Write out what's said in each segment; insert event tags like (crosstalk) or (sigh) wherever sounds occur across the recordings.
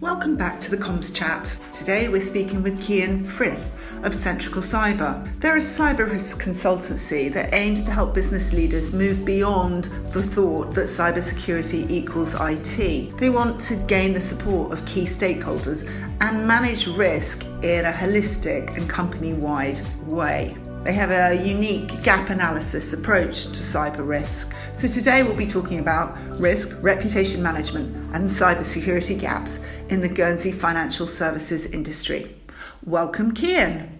Welcome back to the Comms Chat. Today we're speaking with Kyan Frith of Centrical Cyber. They're a cyber risk consultancy that aims to help business leaders move beyond the thought that cybersecurity equals IT. They want to gain the support of key stakeholders and manage risk in a holistic and company wide way. They have a unique gap analysis approach to cyber risk. So today we'll be talking about risk, reputation management, and cybersecurity gaps in the Guernsey financial services industry. Welcome, Kyan.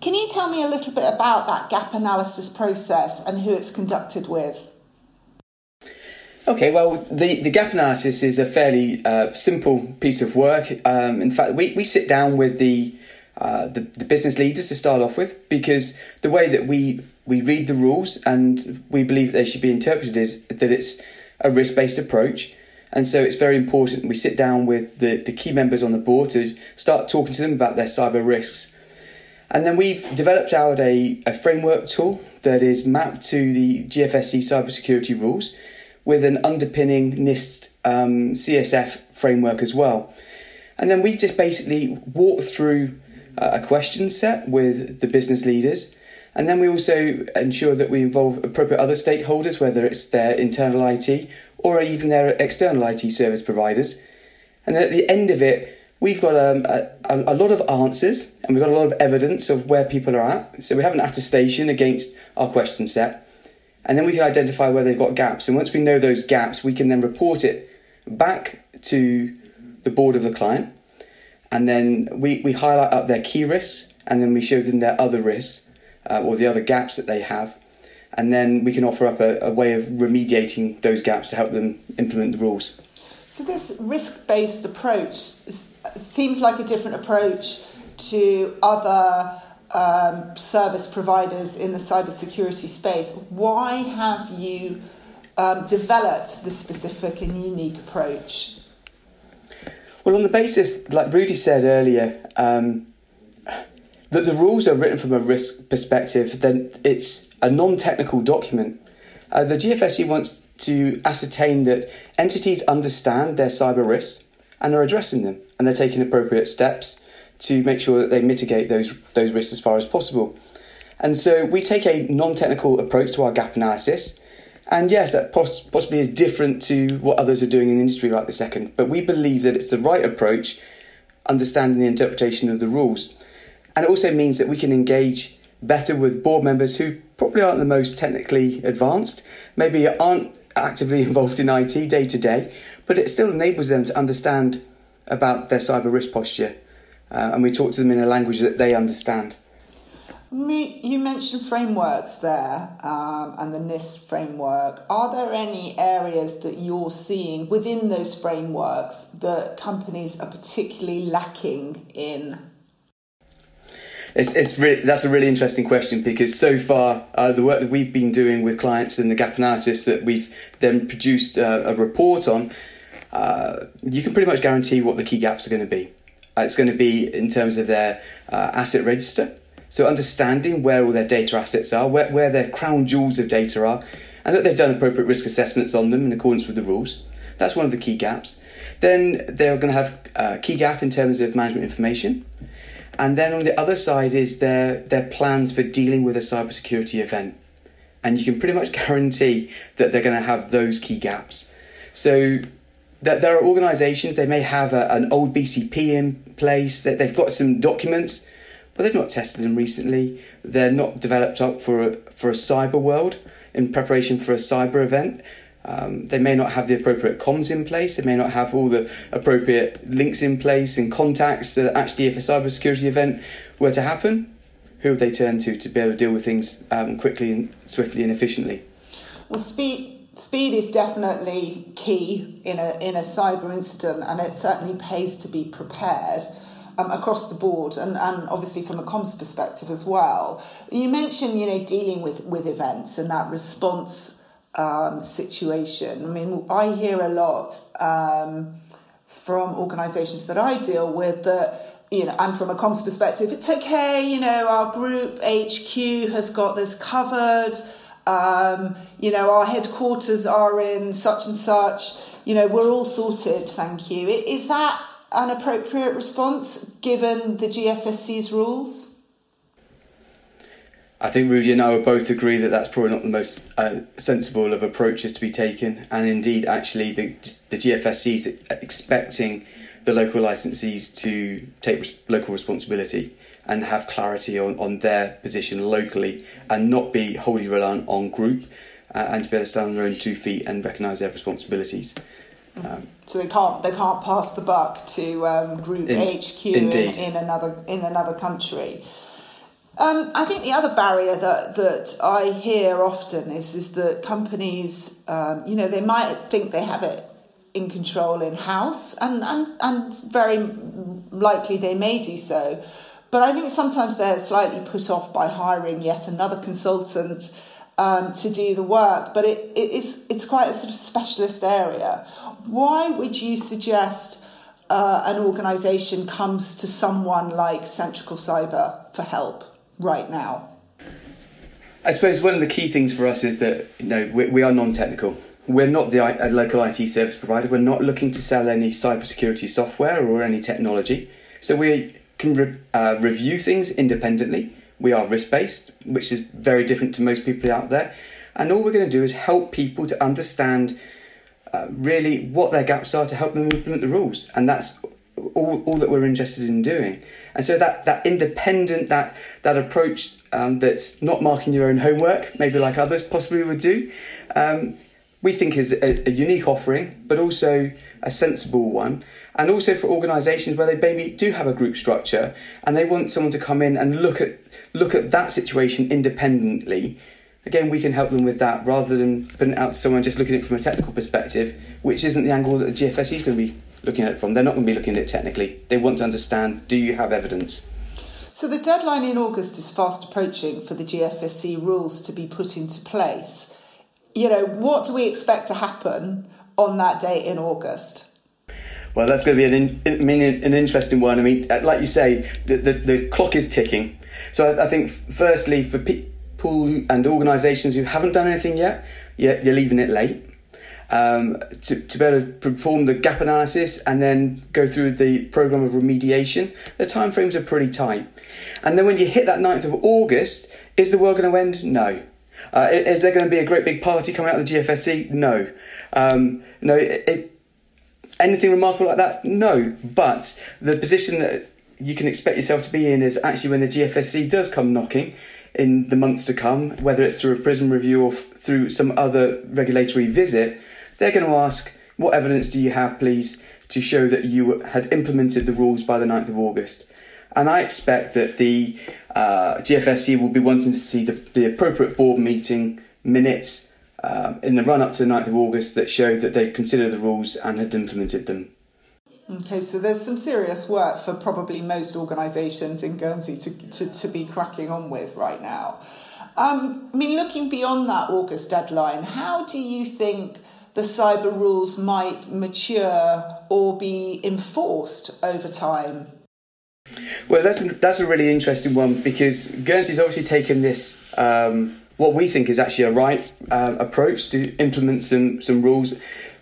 Can you tell me a little bit about that gap analysis process and who it's conducted with? Okay, well, the, the gap analysis is a fairly uh, simple piece of work. Um, in fact, we, we sit down with the uh, the, the business leaders to start off with because the way that we we read the rules and we believe they should be interpreted is that it's a risk based approach. And so it's very important we sit down with the, the key members on the board to start talking to them about their cyber risks. And then we've developed out a, a framework tool that is mapped to the GFSC cybersecurity rules with an underpinning NIST um, CSF framework as well. And then we just basically walk through a question set with the business leaders. And then we also ensure that we involve appropriate other stakeholders, whether it's their internal IT or even their external IT service providers. And then at the end of it, we've got um, a, a, lot of answers and we've got a lot of evidence of where people are at. So we have an attestation against our question set. And then we can identify where they've got gaps. And once we know those gaps, we can then report it back to the board of the client and then we, we highlight up their key risks and then we show them their other risks uh, or the other gaps that they have and then we can offer up a, a way of remediating those gaps to help them implement the rules. So this risk-based approach seems like a different approach to other um, service providers in the cybersecurity space. Why have you um, developed this specific and unique approach? Well, on the basis, like Rudy said earlier, um, that the rules are written from a risk perspective, then it's a non technical document. Uh, the GFSC wants to ascertain that entities understand their cyber risks and are addressing them, and they're taking appropriate steps to make sure that they mitigate those, those risks as far as possible. And so we take a non technical approach to our gap analysis and yes, that poss- possibly is different to what others are doing in the industry right this second. But we believe that it's the right approach, understanding the interpretation of the rules. And it also means that we can engage better with board members who probably aren't the most technically advanced, maybe aren't actively (laughs) involved in IT day to day, but it still enables them to understand about their cyber risk posture. Uh, and we talk to them in a language that they understand. You mentioned frameworks there um, and the NIST framework. Are there any areas that you're seeing within those frameworks that companies are particularly lacking in? It's, it's that's a really interesting question because so far uh, the work that we've been doing with clients in the gap analysis that we've then produced uh, a report on, uh, you can pretty much guarantee what the key gaps are going to be. Uh, it's going to be in terms of their uh, asset register, so understanding where all their data assets are, where, where their crown jewels of data are, and that they've done appropriate risk assessments on them in accordance with the rules. That's one of the key gaps. Then they're going to have a key gap in terms of management information. And then on the other side is their, their plans for dealing with a cybersecurity event. And you can pretty much (laughs) guarantee that they're going to have those key gaps. So that there are organizations, they may have a, an old BCP in place, that they've got some documents but they've not tested them recently. They're not developed up for a, for a cyber world in preparation for a cyber event. Um, they may not have the appropriate comms in place. They may not have all the appropriate links in place and contacts that actually, if a cybersecurity event were to happen, who would they turn to to be able to deal with things um, quickly and swiftly and efficiently? Well, speed speed is definitely key in a in a cyber incident, and it certainly pays to be prepared um, across the board and, and obviously from a comms perspective as well. You mentioned, you know, dealing with, with events and that response um, situation. I mean, I hear a lot um, from organisations that I deal with that you know, and from a comms perspective, it's okay, you know, our group HQ has got this covered, um, you know, our headquarters are in such and such, you know, we're all sorted, thank you. Is that an appropriate response given the GFSC's rules? I think Rudy and I would both agree that that's probably not the most uh, sensible of approaches to be taken, and indeed, actually, the the GFSC is expecting the local licensees to take res- local responsibility and have clarity on, on their position locally, and not be wholly reliant on group, uh, and to be able to stand on their own two feet and recognise their responsibilities. Um, so they can't they can't pass the buck to um, Group in, HQ in, in another in another country. Um, I think the other barrier that, that I hear often is is that companies, um, you know, they might think they have it in control in house, and, and and very likely they may do so. But I think sometimes they're slightly put off by hiring yet another consultant um, to do the work. But it, it is it's quite a sort of specialist area. Why would you suggest? Uh, an organisation comes to someone like Centrical Cyber for help right now? I suppose one of the key things for us is that you know we, we are non-technical. We're not the local IT service provider. We're not looking to sell any cybersecurity software or any technology. So we can re, uh, review things independently. We are risk-based, which is very different to most people out there. And all we're going to do is help people to understand uh, really what their gaps are to help them implement the rules. And that's all, all that we're interested in doing. And so that, that independent, that, that approach um, that's not marking your own homework, maybe like others possibly would do, um, we think is a, a, unique offering, but also a sensible one. And also for organisations where they maybe do have a group structure and they want someone to come in and look at look at that situation independently. Again, we can help them with that rather than putting it out to someone just looking at it from a technical perspective, which isn't the angle that the GFSC is going to be looking at it from. They're not going to be looking at it technically. They want to understand do you have evidence? So the deadline in August is fast approaching for the GFSC rules to be put into place. You know, what do we expect to happen on that date in August? Well, that's going to be an, in, an interesting one. I mean, uh, like you say, the, the, the clock is ticking. So I, I think, firstly, for people and organisations who haven't done anything yet, you're, you're leaving it late um, to, to be able to perform the gap analysis and then go through the program of remediation. The timeframes are pretty tight. And then when you hit that 9th of August, is the world going to end? No. Uh, is there going to be a great big party coming out of the GFSC? No. Um, no. It, it, anything remarkable like that? No. But the position that you can expect yourself to be in is actually when the GFSC does come knocking in the months to come, whether it's through a PRISM review or f- through some other regulatory visit, they're going to ask, What evidence do you have, please, to show that you had implemented the rules by the 9th of August? And I expect that the uh, GFSC will be wanting to see the, the appropriate board meeting minutes um, in the run up to the 9th of August that show that they've considered the rules and had implemented them. Okay, so there's some serious work for probably most organisations in Guernsey to, to, to be cracking on with right now. Um, I mean, looking beyond that August deadline, how do you think the cyber rules might mature or be enforced over time? Well, that's a, that's a really interesting one because Guernsey's obviously taken this um, what we think is actually a right uh, approach to implement some some rules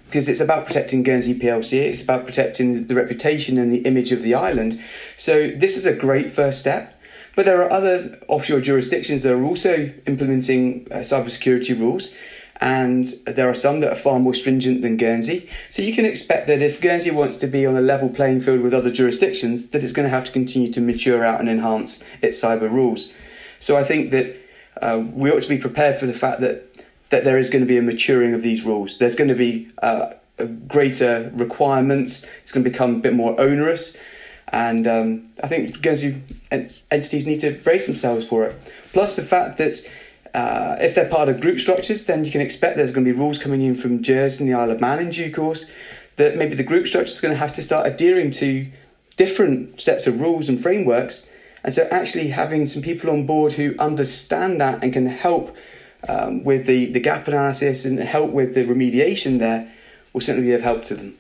because it's about protecting Guernsey PLC, it's about protecting the reputation and the image of the island. So this is a great first step. But there are other offshore jurisdictions that are also implementing uh, cybersecurity rules and there are some that are far more stringent than Guernsey. So you can expect that if Guernsey wants to be on a level playing field with other jurisdictions, that it's going to have to continue to mature out and enhance its cyber rules. So I think that uh, we ought to be prepared for the fact that that there is going to be a maturing of these rules. There's going to be uh, greater requirements. It's going to become a bit more onerous. And um, I think Guernsey entities need to brace themselves for it. Plus the fact that uh, if they're part of group structures, then you can expect there's going to be rules coming in from Jersey and the Isle of Man in due course that maybe the group structure is going to have to start adhering to different sets of rules and frameworks. And so, actually, having some people on board who understand that and can help um, with the, the gap analysis and help with the remediation there will certainly be of help to them.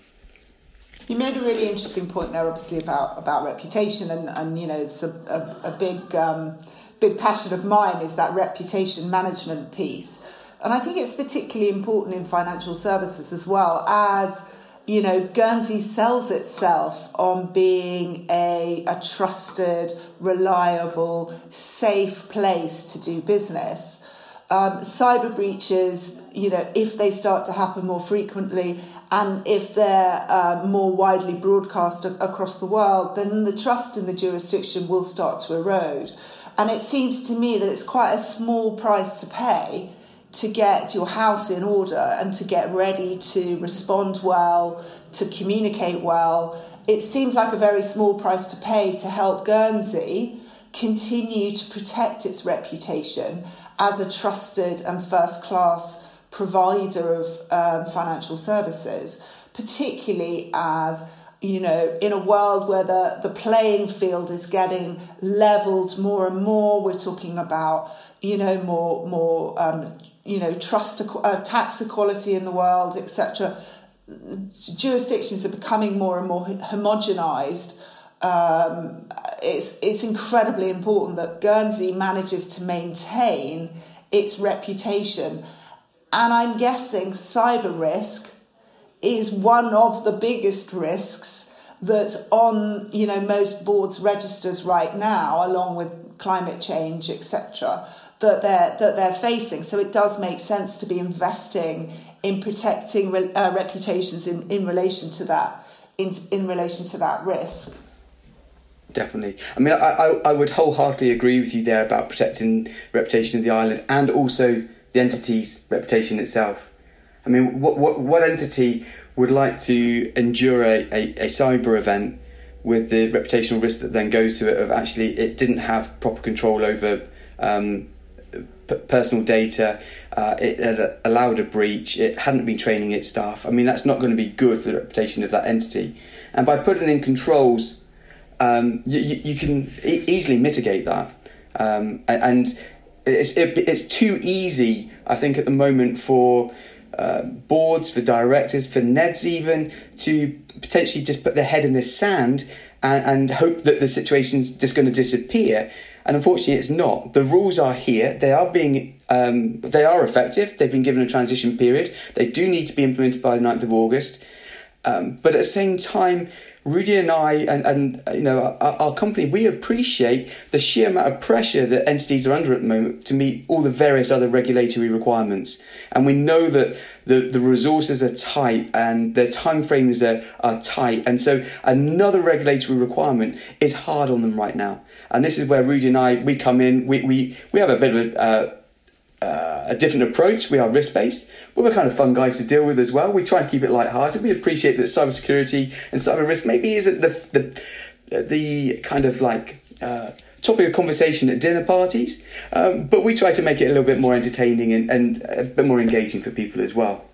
You made a really interesting point there, obviously about about reputation, and, and you know it's a, a, a big um, big passion of mine is that reputation management piece. And I think it's particularly important in financial services as well as you know, Guernsey sells itself on being a, a trusted, reliable, safe place to do business. Um, cyber breaches, you know, if they start to happen more frequently and if they're uh, more widely broadcast a- across the world, then the trust in the jurisdiction will start to erode. And it seems to me that it's quite a small price to pay to get your house in order and to get ready to respond well, to communicate well. It seems like a very small price to pay to help Guernsey continue to protect its reputation as a trusted and first class provider of um, financial services, particularly as you know, in a world where the, the playing field is getting leveled more and more, we're talking about, you know, more, more um, you know, trust, uh, tax equality in the world, etc. Jurisdictions are becoming more and more homogenized. Um, it's, it's incredibly important that Guernsey manages to maintain its reputation. And I'm guessing cyber risk is one of the biggest risks that's on you know most boards registers right now along with climate change etc that they're that they're facing. So it does make sense to be investing in protecting uh, reputations in, in relation to that in in relation to that risk. Definitely. I mean, I, I, I would wholeheartedly agree with you there about protecting reputation of the island and also the entity's reputation itself. I mean, what what, what entity would like to endure a, a, a cyber event with the reputational risk that then goes to it of actually it didn't have proper control over um, personal data. Uh, it had allowed a breach. It hadn't been training its staff. I mean, that's not going to be good for the reputation of that entity. And by putting in controls, um, you, you, can e- easily mitigate that. Um, and it's, it, it's too easy, I think, at the moment for. Uh, boards, for directors, for NEDs even, to potentially just put their head in the sand and, and hope that the situation's just going to disappear and unfortunately, it's not. The rules are here. They are being um, they are effective. They've been given a transition period. They do need to be implemented by the 9th of August. Um, but at the same time, Rudy and I, and, and you know, our, our, company, we appreciate the sheer amount of pressure that entities are under at the moment to meet all the various other regulatory requirements. And we know that the, the resources are tight and their timeframes are, are tight. And so another regulatory requirement is hard on them right now. And this is where Rudy and I, we come in, we, we, we have a bit of a, uh, uh, a different approach. We are risk based, but we're kind of fun guys to deal with as well. We try to keep it light-hearted. We appreciate that cybersecurity and cyber risk maybe isn't the the, the kind of like uh, topic of conversation at dinner parties, um, but we try to make it a little bit more entertaining and, and a bit more engaging for people as well.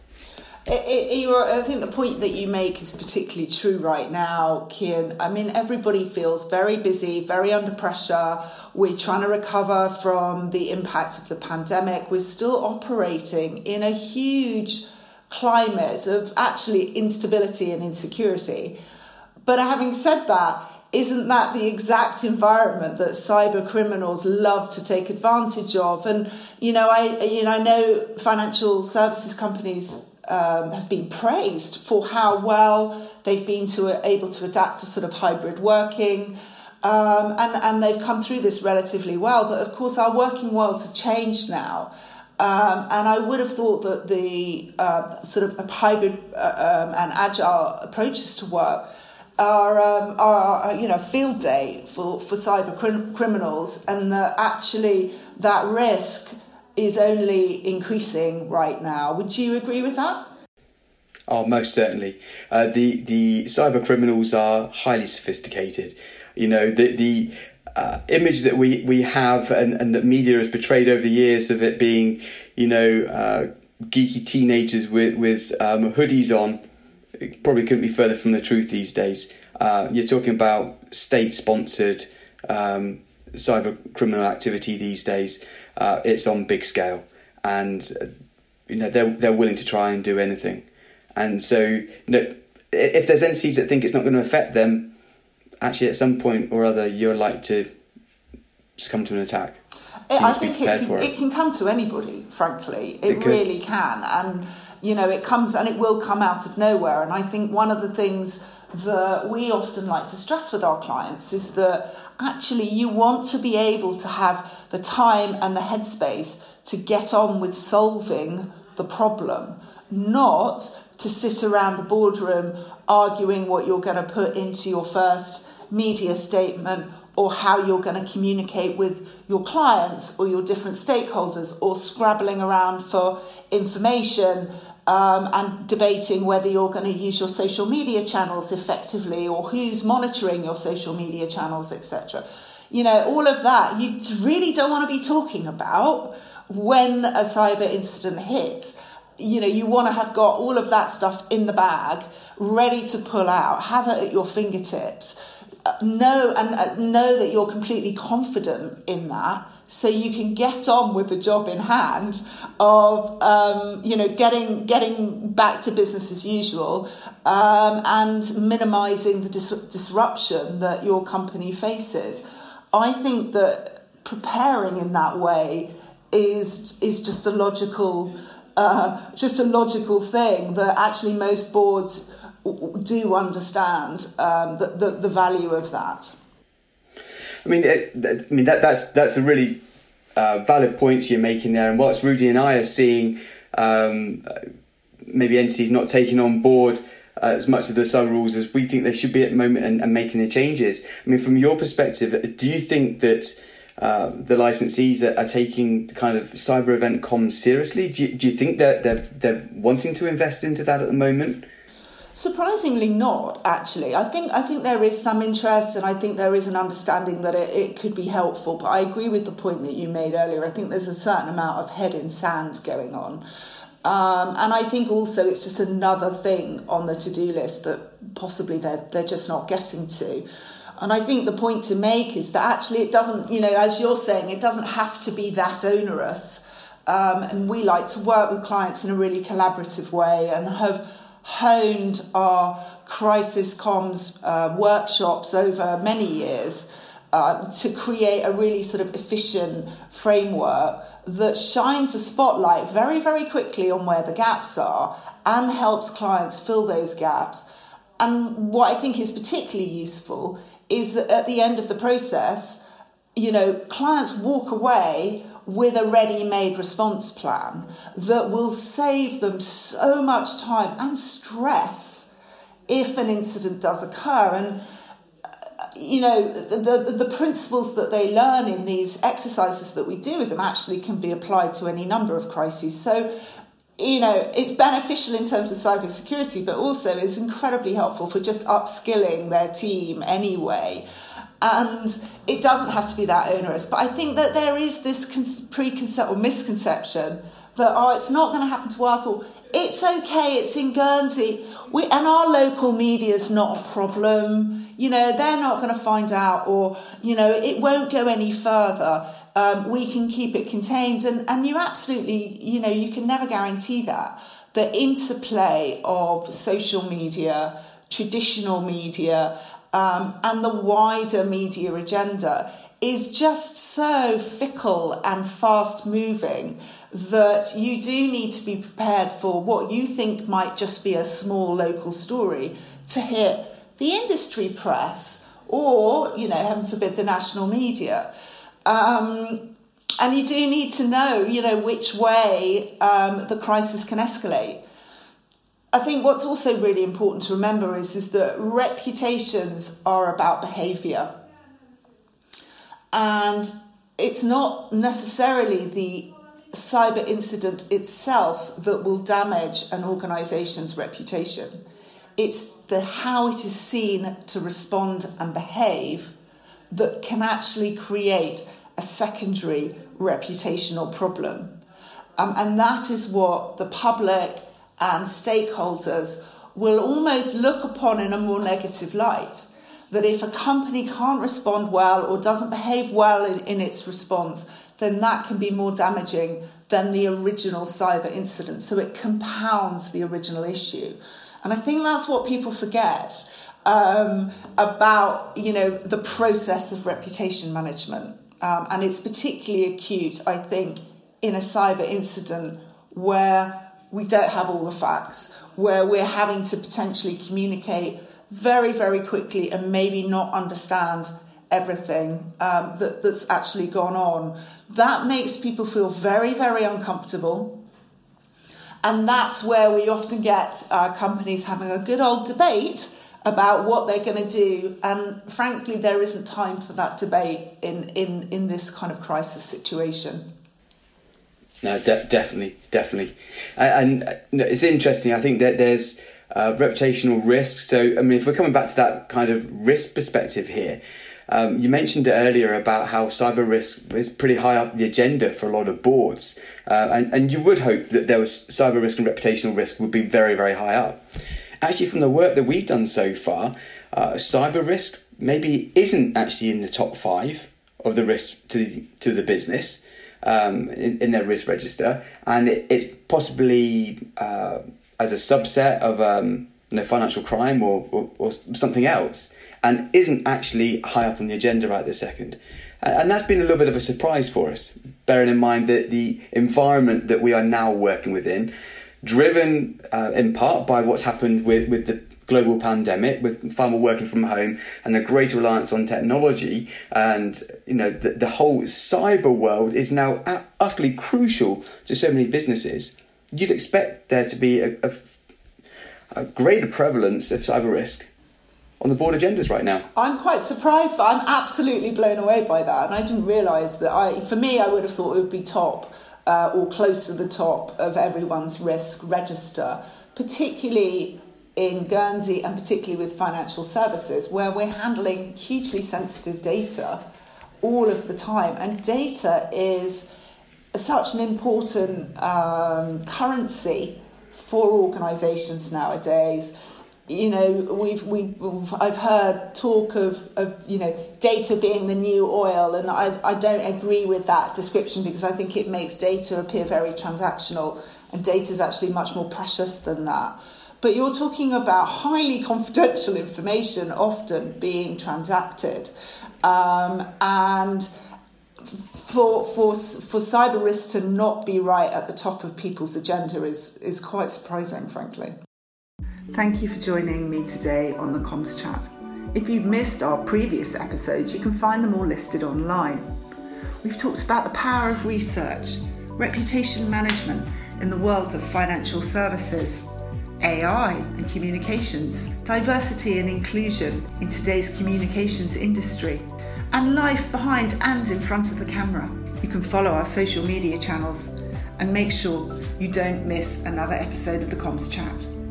Eh, eh, it, it, I think the point that you make is particularly true right now, Kyan. I mean, everybody feels very busy, very under pressure. We're trying to recover from the impact of the pandemic. We're still operating in a huge climate of actually instability and insecurity. But having said that, isn't that the exact environment that cyber criminals love to take advantage of? And you know, I you know I know financial services companies um, have been praised for how well they've been to able to adapt to sort of hybrid working. Um, and, and they've come through this relatively well. But of course, our working worlds have changed now. Um, and I would have thought that the uh, sort of hybrid uh, um, and agile approaches to work are, um, are you know field day for, for cyber crim- criminals, and that actually that risk is only increasing right now. Would you agree with that? Oh, most certainly. Uh, the the cyber criminals are highly sophisticated. You know the the uh, image that we we have and, and that media has portrayed over the years of it being, you know, uh, geeky teenagers with with um, hoodies on, probably couldn't be further from the truth these days. Uh, you're talking about state sponsored um, cyber criminal activity these days uh, it's on big scale, and uh, you know they're they're willing to try and do anything. And so, you know, if there's entities that think it's not going to affect them, actually at some point or other, you're like to succumb to an attack. I think it can, it. it can, come to anybody, frankly. It, it really can. And You know, it comes and it will come out of nowhere. And I think one of the things that we often like to stress with our clients is that actually you want to be able to have the time and the headspace to get on with solving the problem, not to sit around a boardroom arguing what you're going to put into your first media statement or how you're going to communicate with your clients or your different stakeholders or scrabbling around for information um, and debating whether you're going to use your social media channels effectively or who's monitoring your social media channels, etc. You know, all of that you really don't want to be talking about when a cyber incident hits. You know, you want to have got all of that stuff in the bag, ready to pull out, have it at your fingertips know and uh, know that you're completely confident in that so you can get on with the job in hand of um, you know getting getting back to business as usual um, and minimizing the dis- disruption that your company faces. I think that preparing in that way is is just a logical uh, just a logical thing that actually most boards do you understand um, the, the, the value of that. I mean, it, I mean that that's that's a really uh, valid points you're making there, and what Rudy and I are seeing, um, maybe entities not taking on board uh, as much of the sub rules as we think they should be at the moment, and, and, making the changes. I mean, from your perspective, do you think that? Uh, the licensees are, are, taking kind of cyber event comms seriously. Do you, do you think that they're, they're wanting to invest into that at the moment? Surprisingly, not actually. I think I think there is some interest, and I think there is an understanding that it, it could be helpful. But I agree with the point that you made earlier. I think there's a certain amount of head in sand going on, um, and I think also it's just another thing on the to do list that possibly they're they're just not getting to. And I think the point to make is that actually it doesn't, you know, as you're saying, it doesn't have to be that onerous. Um, and we like to work with clients in a really collaborative way and have honed our crisis comms uh, workshops over many years uh, to create a really sort of efficient framework that shines a spotlight very, very quickly on where the gaps are and helps clients fill those gaps. And what I think is particularly useful is that at the end of the process, you know, clients walk away with a ready made response plan that will save them so much time and stress if an incident does occur. And uh, you know, the, the, the, principles that they learn in these exercises that we do with them actually can be applied to any number of crises. So, you know, it's beneficial in terms of cybersecurity but also is incredibly helpful for just upskilling their team anyway and it doesn't have to be that onerous. But I think that there is this preconception or misconception that oh, it's not going to happen to us, or it's okay, it's in Guernsey, we, and our local media is not a problem. You know, they're not going to find out, or you know, it won't go any further. Um, we can keep it contained, and and you absolutely, you know, you can never guarantee that. The interplay of social media, traditional media, um, and the wider media agenda is just so fickle and fast moving that you do need to be prepared for what you think might just be a small local story to hit the industry press or, you know, heaven forbid, the national media. Um, and you do need to know, you know, which way um, the crisis can escalate. I think what's also really important to remember is, is that reputations are about behaviour. And it's not necessarily the cyber incident itself that will damage an organisation's reputation. It's the how it is seen to respond and behave that can actually create a secondary reputational problem. Um, and that is what the public and stakeholders will almost look upon in a more negative light. That if a company can't respond well or doesn't behave well in, in its response, then that can be more damaging than the original cyber incident. So it compounds the original issue. And I think that's what people forget um, about, you know, the process of reputation management. Um, and it's particularly acute, I think, in a cyber incident where we don't have all the facts, where we're having to potentially communicate very, very quickly and maybe not understand everything um, that, that's actually gone on. That makes people feel very, very uncomfortable. And that's where we often get uh, companies having a good old debate about what they're going to do. And frankly, there isn't time for that debate in, in, in this kind of crisis situation. No, de- definitely, definitely. And, and, it's interesting. I think that there's uh, reputational risk. So, I mean, if we're coming back to that kind of risk perspective here, um, you mentioned earlier about how cyber risk is pretty high up the agenda for a lot of boards, uh, and, and you would hope that there was cyber risk and reputational risk would be very, very high up. Actually, from the work that we've done so far, uh, cyber risk maybe isn't actually in the top five of the risk to the, to the business um, in, in, their risk register, and it, it's possibly uh, as a subset of um, you know, financial crime or, or, or something else and isn't actually high up on the agenda right this second. And that's been a little bit of a surprise for us, bearing in mind that the environment that we are now working within, driven uh, in part by what's happened with, with the global pandemic, with far more working from home and a greater reliance on technology, and you know the, the whole cyber world is now utterly crucial to so many businesses. You'd expect there to be a, a, a greater prevalence of cyber risk on the board agendas right now. I'm quite surprised, but I'm absolutely blown away by that. And I didn't realise that I, for me, I would have thought it would be top uh, or close to the top of everyone's risk register, particularly in Guernsey and particularly with financial services, where we're handling hugely sensitive data all of the time. And data is such an important um, currency for organisations nowadays you know we've we I've heard talk of of you know data being the new oil and I I don't agree with that description because I think it makes data appear very transactional and data is actually much more precious than that but you're talking about highly confidential information often being transacted um, and for for for cyber risk to not be right at the top of people's agenda is is quite surprising frankly Thank you for joining me today on the Comms Chat. If you've missed our previous episodes, you can find them all listed online. We've talked about the power of research, reputation management in the world of financial services, AI and communications, diversity and inclusion in today's communications industry, and life behind and in front of the camera. You can follow our social media channels and make sure you don't miss another episode of the Comms Chat.